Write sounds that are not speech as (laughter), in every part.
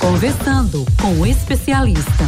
Conversando com o especialista.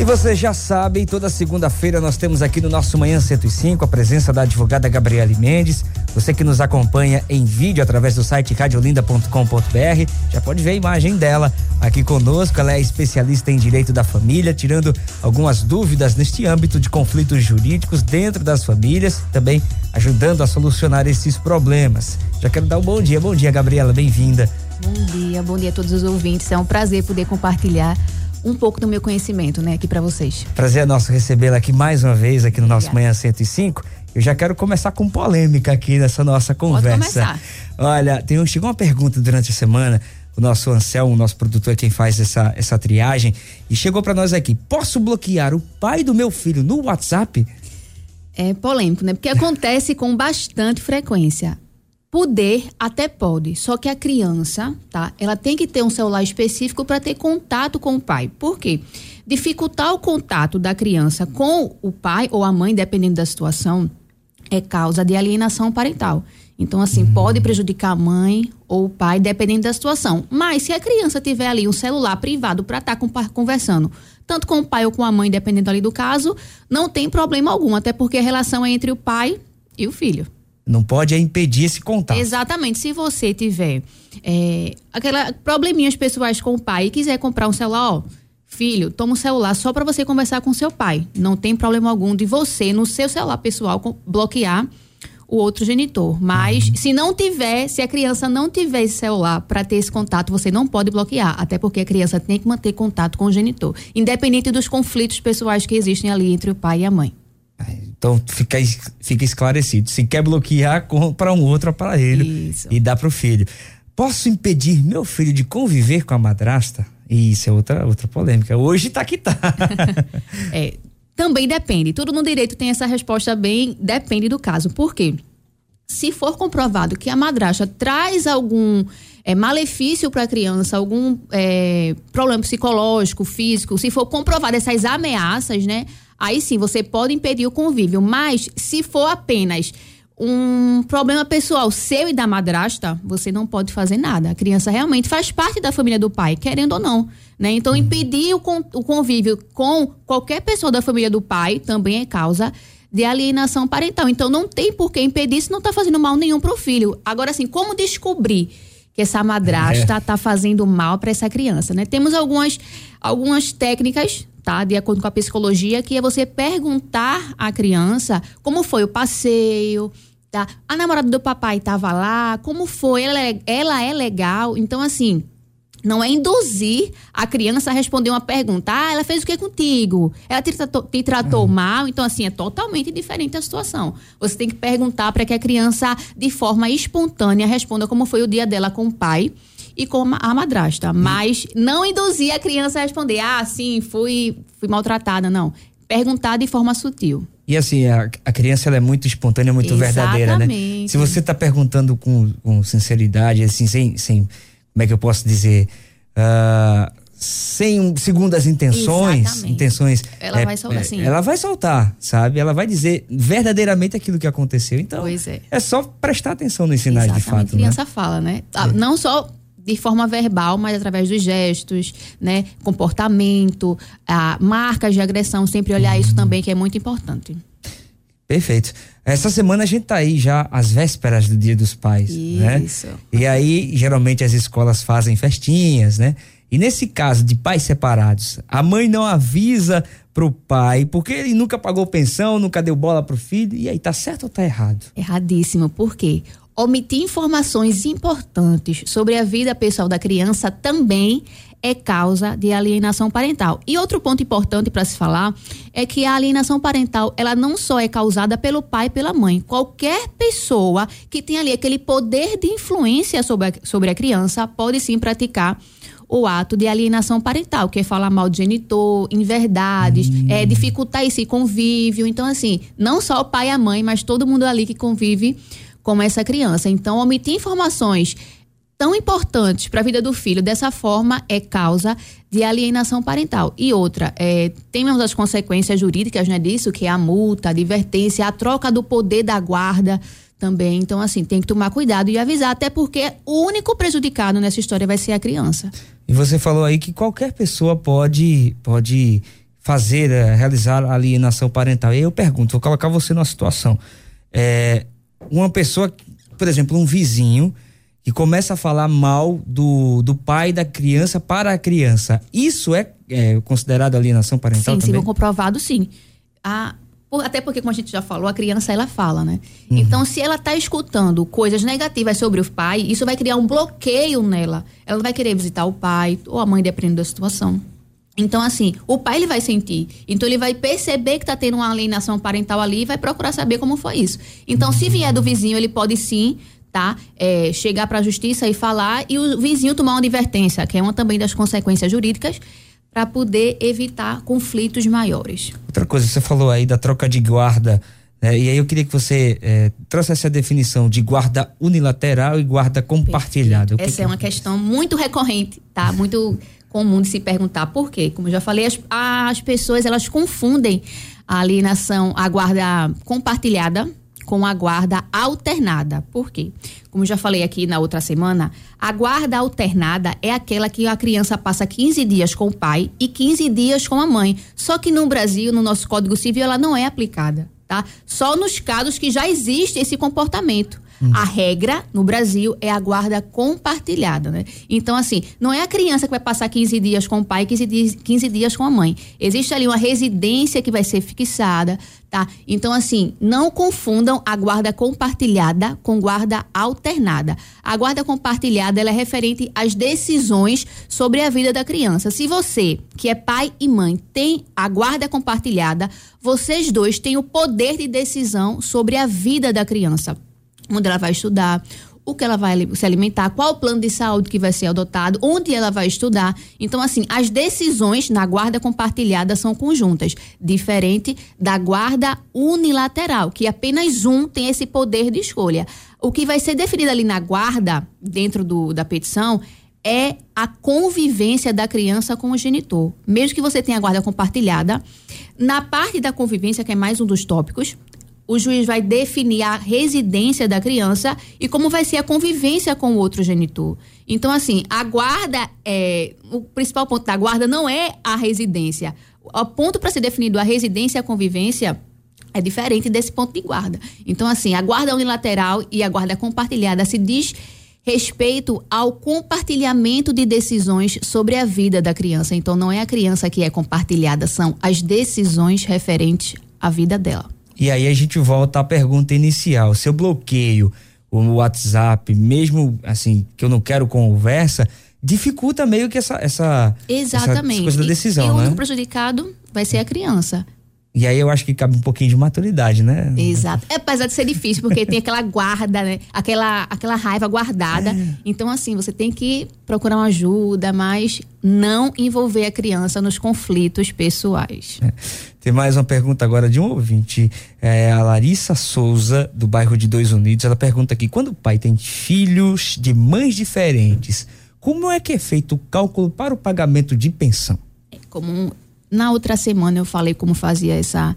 E você já sabe, toda segunda-feira nós temos aqui no nosso Manhã 105 a presença da advogada Gabriele Mendes. Você que nos acompanha em vídeo através do site radiolinda.com.br, já pode ver a imagem dela aqui conosco. Ela é especialista em direito da família, tirando algumas dúvidas neste âmbito de conflitos jurídicos dentro das famílias, também ajudando a solucionar esses problemas. Já quero dar um bom dia. Bom dia, Gabriela, bem-vinda. Bom dia, bom dia a todos os ouvintes. É um prazer poder compartilhar um pouco do meu conhecimento, né, aqui para vocês. Prazer é nosso recebê-la aqui mais uma vez aqui no Obrigada. nosso Manhã 105. Eu já quero começar com polêmica aqui nessa nossa conversa. Pode começar. Olha, tem, chegou uma pergunta durante a semana, o nosso Anselmo, o nosso produtor, quem faz essa, essa triagem, e chegou para nós aqui: posso bloquear o pai do meu filho no WhatsApp? É polêmico, né? Porque acontece com bastante frequência. Poder até pode, só que a criança, tá? Ela tem que ter um celular específico para ter contato com o pai. Por quê? Dificultar o contato da criança com o pai ou a mãe, dependendo da situação, é causa de alienação parental. Então, assim, uhum. pode prejudicar a mãe ou o pai, dependendo da situação. Mas se a criança tiver ali um celular privado para estar tá conversando, tanto com o pai ou com a mãe, dependendo ali do caso, não tem problema algum, até porque a relação é entre o pai e o filho. Não pode é impedir esse contato. Exatamente. Se você tiver é, aquela probleminhas pessoais com o pai e quiser comprar um celular, ó, filho, toma um celular só para você conversar com seu pai. Não tem problema algum de você no seu celular pessoal bloquear o outro genitor. Mas uhum. se não tiver, se a criança não tiver esse celular para ter esse contato, você não pode bloquear, até porque a criança tem que manter contato com o genitor, independente dos conflitos pessoais que existem ali entre o pai e a mãe. Então fica, fica esclarecido. Se quer bloquear, para um outro aparelho Isso. e dá para o filho. Posso impedir meu filho de conviver com a madrasta? Isso é outra, outra polêmica. Hoje tá que tá. (laughs) é, também depende. Tudo no direito tem essa resposta bem. Depende do caso. Por quê? Se for comprovado que a madrasta traz algum é, malefício para a criança, algum é, problema psicológico, físico, se for comprovado essas ameaças, né? aí sim você pode impedir o convívio. Mas se for apenas um problema pessoal seu e da madrasta, você não pode fazer nada. A criança realmente faz parte da família do pai, querendo ou não. Né? Então, uhum. impedir o, o convívio com qualquer pessoa da família do pai também é causa de alienação parental. Então, não tem por que impedir se não está fazendo mal nenhum para o filho. Agora, assim, como descobrir que essa madrasta está é. fazendo mal para essa criança? Né? Temos algumas, algumas técnicas tá? De acordo com a psicologia, que é você perguntar à criança como foi o passeio, tá? A namorada do papai estava lá, como foi? Ela é, ela é legal? Então, assim, não é induzir a criança a responder uma pergunta. Ah, ela fez o que contigo? Ela te tratou, te tratou uhum. mal? Então, assim, é totalmente diferente a situação. Você tem que perguntar para que a criança, de forma espontânea, responda como foi o dia dela com o pai e com a madrasta. Mas não induzir a criança a responder, ah, sim, fui, fui maltratada, não. Perguntar de forma sutil. E assim, a, a criança ela é muito espontânea, muito Exatamente. verdadeira, né? Se você está perguntando com, com sinceridade, assim, sem, sem. Como é que eu posso dizer? Uh, sem segundas intenções, Exatamente. intenções. Ela é, vai soltar, é, sim. Ela vai soltar, sabe? Ela vai dizer verdadeiramente aquilo que aconteceu. Então, é. é. só prestar atenção nos sinais Exatamente. de fato. A né? criança né? fala, né? É. Não só de forma verbal, mas através dos gestos, né? Comportamento, a marcas de agressão, sempre olhar isso também, que é muito importante. Perfeito. Essa semana a gente tá aí já às vésperas do Dia dos Pais, né? Isso. né? E aí, geralmente as escolas fazem festinhas, né? E nesse caso de pais separados, a mãe não avisa pro pai, porque ele nunca pagou pensão, nunca deu bola pro filho, e aí tá certo ou tá errado? Erradíssimo, por quê? Omitir informações importantes sobre a vida pessoal da criança também é causa de alienação parental. E outro ponto importante para se falar é que a alienação parental, ela não só é causada pelo pai e pela mãe. Qualquer pessoa que tem ali aquele poder de influência sobre a, sobre a criança pode sim praticar o ato de alienação parental, que é falar mal de genitor, inverdades, hum. é dificultar esse convívio. Então, assim, não só o pai e a mãe, mas todo mundo ali que convive como essa criança. Então, omitir informações tão importantes para a vida do filho dessa forma é causa de alienação parental. E outra, é, temos as consequências jurídicas né, disso, que é a multa, a advertência, a troca do poder da guarda também. Então, assim, tem que tomar cuidado e avisar, até porque o único prejudicado nessa história vai ser a criança. E você falou aí que qualquer pessoa pode, pode fazer, é, realizar alienação parental. E eu pergunto, vou colocar você numa situação. É, uma pessoa, por exemplo, um vizinho que começa a falar mal do, do pai da criança para a criança. Isso é, é considerado alienação parental sim, também? Sim, comprovado sim. A, até porque, como a gente já falou, a criança ela fala, né? Uhum. Então, se ela está escutando coisas negativas sobre o pai, isso vai criar um bloqueio nela. Ela não vai querer visitar o pai ou a mãe, dependendo da situação. Então, assim, o pai ele vai sentir. Então, ele vai perceber que está tendo uma alienação parental ali e vai procurar saber como foi isso. Então, se vier do vizinho, ele pode sim tá? É, chegar para a justiça e falar e o vizinho tomar uma advertência, que é uma também das consequências jurídicas, para poder evitar conflitos maiores. Outra coisa, você falou aí da troca de guarda, né? e aí eu queria que você é, trouxesse a definição de guarda unilateral e guarda compartilhada. Essa que é uma questão muito recorrente, tá? Muito comum de se perguntar por quê. Como eu já falei, as, as pessoas elas confundem a alienação, a guarda compartilhada com a guarda alternada. Por quê? Como já falei aqui na outra semana, a guarda alternada é aquela que a criança passa 15 dias com o pai e 15 dias com a mãe. Só que no Brasil, no nosso Código Civil, ela não é aplicada, tá? Só nos casos que já existe esse comportamento. Hum. A regra no Brasil é a guarda compartilhada, né? Então, assim, não é a criança que vai passar 15 dias com o pai e 15 dias, 15 dias com a mãe. Existe ali uma residência que vai ser fixada, tá? Então, assim, não confundam a guarda compartilhada com guarda alternada. A guarda compartilhada ela é referente às decisões sobre a vida da criança. Se você, que é pai e mãe, tem a guarda compartilhada, vocês dois têm o poder de decisão sobre a vida da criança onde ela vai estudar, o que ela vai se alimentar, qual o plano de saúde que vai ser adotado, onde ela vai estudar. Então, assim, as decisões na guarda compartilhada são conjuntas, diferente da guarda unilateral, que apenas um tem esse poder de escolha. O que vai ser definido ali na guarda, dentro do, da petição, é a convivência da criança com o genitor. Mesmo que você tenha guarda compartilhada, na parte da convivência, que é mais um dos tópicos, o juiz vai definir a residência da criança e como vai ser a convivência com o outro genitor. Então, assim, a guarda é. O principal ponto da guarda não é a residência. O ponto para ser definido a residência e a convivência é diferente desse ponto de guarda. Então, assim, a guarda unilateral e a guarda compartilhada se diz respeito ao compartilhamento de decisões sobre a vida da criança. Então, não é a criança que é compartilhada, são as decisões referentes à vida dela. E aí a gente volta à pergunta inicial. Se eu bloqueio o WhatsApp, mesmo assim, que eu não quero conversa, dificulta meio que essa essa, Exatamente. essa coisa da decisão, e, e né? o único prejudicado vai ser a criança. E aí eu acho que cabe um pouquinho de maturidade, né? Exato. É, apesar de ser difícil, porque tem aquela guarda, né? Aquela, aquela raiva guardada. É. Então, assim, você tem que procurar uma ajuda, mas não envolver a criança nos conflitos pessoais. É. Tem mais uma pergunta agora de um ouvinte. É a Larissa Souza, do bairro de Dois Unidos. Ela pergunta aqui: quando o pai tem filhos de mães diferentes, como é que é feito o cálculo para o pagamento de pensão? É comum na outra semana eu falei como fazia essa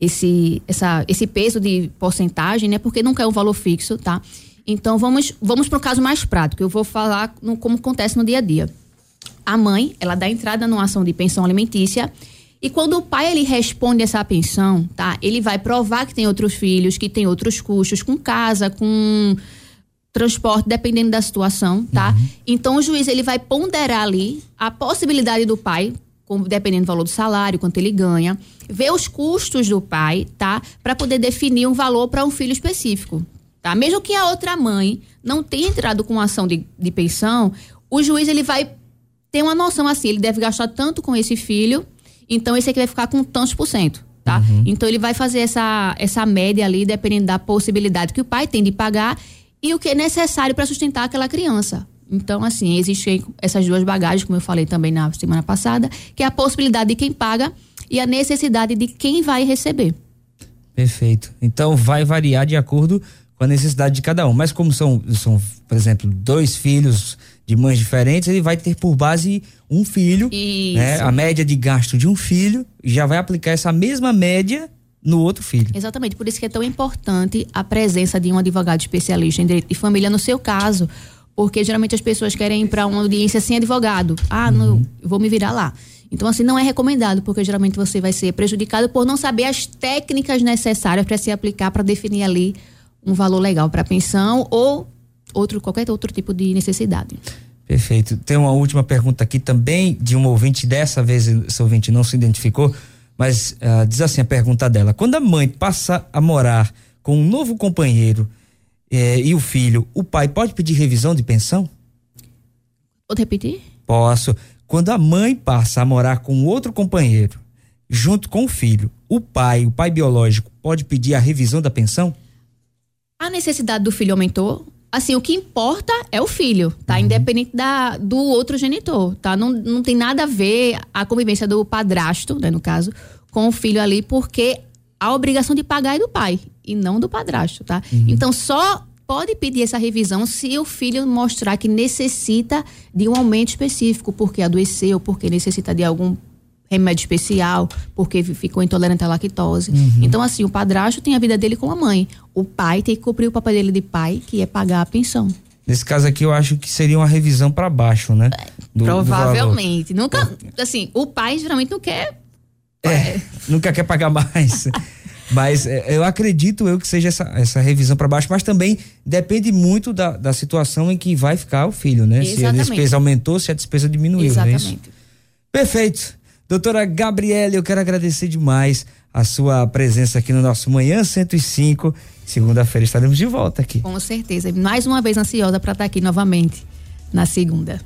esse essa esse peso de porcentagem, né? Porque nunca é um valor fixo, tá? Então vamos vamos para o caso mais prático. Eu vou falar no, como acontece no dia a dia. A mãe, ela dá entrada numa ação de pensão alimentícia e quando o pai ele responde essa pensão, tá? Ele vai provar que tem outros filhos, que tem outros custos com casa, com transporte, dependendo da situação, tá? Uhum. Então o juiz ele vai ponderar ali a possibilidade do pai dependendo do valor do salário, quanto ele ganha, ver os custos do pai, tá? Para poder definir um valor para um filho específico, tá? Mesmo que a outra mãe não tenha entrado com ação de, de pensão, o juiz ele vai ter uma noção assim, ele deve gastar tanto com esse filho, então esse aqui vai ficar com tantos por cento, tá? Uhum. Então ele vai fazer essa, essa média ali, dependendo da possibilidade que o pai tem de pagar e o que é necessário para sustentar aquela criança. Então, assim, existem essas duas bagagens, como eu falei também na semana passada, que é a possibilidade de quem paga e a necessidade de quem vai receber. Perfeito. Então, vai variar de acordo com a necessidade de cada um. Mas como são, são, por exemplo, dois filhos de mães diferentes, ele vai ter por base um filho, né? A média de gasto de um filho, já vai aplicar essa mesma média no outro filho. Exatamente, por isso que é tão importante a presença de um advogado especialista em direito de família no seu caso, porque geralmente as pessoas querem ir para uma audiência sem advogado. Ah, uhum. não, vou me virar lá. Então, assim, não é recomendado, porque geralmente você vai ser prejudicado por não saber as técnicas necessárias para se aplicar para definir ali um valor legal para pensão ou outro qualquer outro tipo de necessidade. Perfeito. Tem uma última pergunta aqui também de um ouvinte, dessa vez esse ouvinte não se identificou, mas uh, diz assim a pergunta dela: quando a mãe passa a morar com um novo companheiro eh, e o filho, o pai pode pedir revisão de pensão? Pode repetir? Posso. Quando a mãe passa a morar com outro companheiro, junto com o filho, o pai, o pai biológico, pode pedir a revisão da pensão? A necessidade do filho aumentou. Assim, o que importa é o filho, tá? Uhum. Independente da, do outro genitor, tá? Não, não tem nada a ver a convivência do padrasto, né, no caso, com o filho ali, porque a obrigação de pagar é do pai e não do padrasto, tá? Uhum. Então, só pode pedir essa revisão se o filho mostrar que necessita de um aumento específico, porque adoeceu, porque necessita de algum remédio especial, porque ficou intolerante à lactose. Uhum. Então, assim, o padrasto tem a vida dele com a mãe. O pai tem que cumprir o papel dele de pai, que é pagar a pensão. Nesse caso aqui, eu acho que seria uma revisão para baixo, né? Do, Provavelmente. Do Nunca, assim, o pai geralmente não quer. É, nunca quer pagar mais. (laughs) mas é, eu acredito eu que seja essa, essa revisão para baixo, mas também depende muito da, da situação em que vai ficar o filho, né? Exatamente. Se a despesa aumentou, se a despesa diminuiu. É Exatamente. É Perfeito. Doutora Gabriele, eu quero agradecer demais a sua presença aqui no nosso Manhã 105. Segunda-feira estaremos de volta aqui. Com certeza. Mais uma vez ansiosa para estar aqui novamente na segunda.